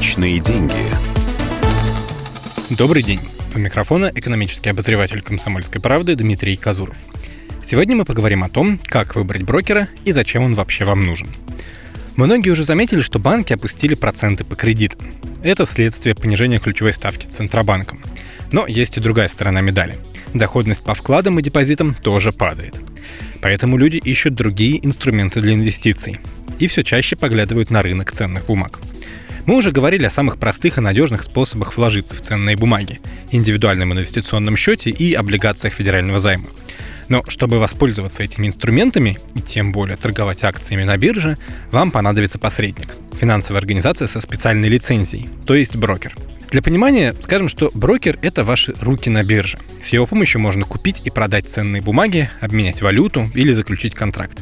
Личные деньги. Добрый день. У микрофона экономический обозреватель «Комсомольской правды» Дмитрий Казуров. Сегодня мы поговорим о том, как выбрать брокера и зачем он вообще вам нужен. Многие уже заметили, что банки опустили проценты по кредитам. Это следствие понижения ключевой ставки Центробанком. Но есть и другая сторона медали. Доходность по вкладам и депозитам тоже падает. Поэтому люди ищут другие инструменты для инвестиций и все чаще поглядывают на рынок ценных бумаг. Мы уже говорили о самых простых и надежных способах вложиться в ценные бумаги, индивидуальном инвестиционном счете и облигациях федерального займа. Но чтобы воспользоваться этими инструментами, и тем более торговать акциями на бирже, вам понадобится посредник – финансовая организация со специальной лицензией, то есть брокер. Для понимания скажем, что брокер – это ваши руки на бирже. С его помощью можно купить и продать ценные бумаги, обменять валюту или заключить контракт.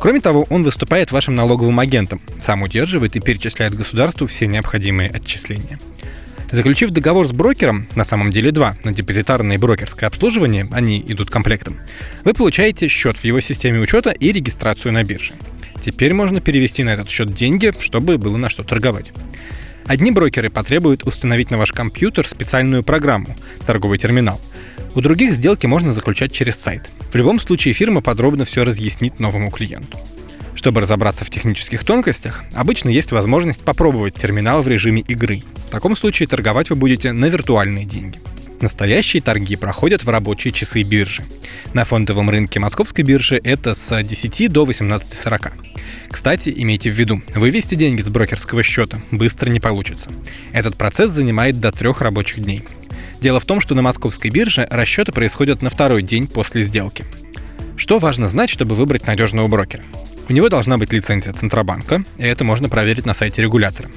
Кроме того, он выступает вашим налоговым агентом, сам удерживает и перечисляет государству все необходимые отчисления. Заключив договор с брокером, на самом деле два, на депозитарное и брокерское обслуживание, они идут комплектом, вы получаете счет в его системе учета и регистрацию на бирже. Теперь можно перевести на этот счет деньги, чтобы было на что торговать. Одни брокеры потребуют установить на ваш компьютер специальную программу – торговый терминал. У других сделки можно заключать через сайт. В любом случае фирма подробно все разъяснит новому клиенту. Чтобы разобраться в технических тонкостях, обычно есть возможность попробовать терминал в режиме игры. В таком случае торговать вы будете на виртуальные деньги. Настоящие торги проходят в рабочие часы биржи. На фондовом рынке московской биржи это с 10 до 18.40. Кстати, имейте в виду, вывести деньги с брокерского счета быстро не получится. Этот процесс занимает до трех рабочих дней. Дело в том, что на московской бирже расчеты происходят на второй день после сделки. Что важно знать, чтобы выбрать надежного брокера? У него должна быть лицензия Центробанка, и это можно проверить на сайте регулятора.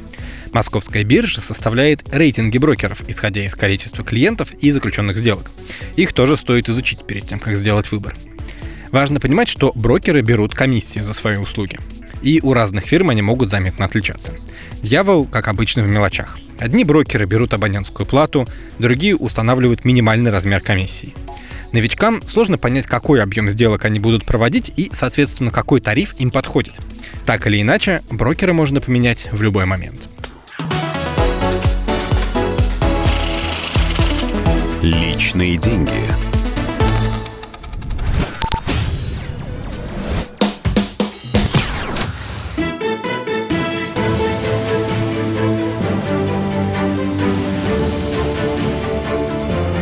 Московская биржа составляет рейтинги брокеров, исходя из количества клиентов и заключенных сделок. Их тоже стоит изучить перед тем, как сделать выбор. Важно понимать, что брокеры берут комиссии за свои услуги. И у разных фирм они могут заметно отличаться. Дьявол, как обычно, в мелочах. Одни брокеры берут абонентскую плату, другие устанавливают минимальный размер комиссии. Новичкам сложно понять, какой объем сделок они будут проводить и, соответственно, какой тариф им подходит. Так или иначе, брокера можно поменять в любой момент. Личные деньги.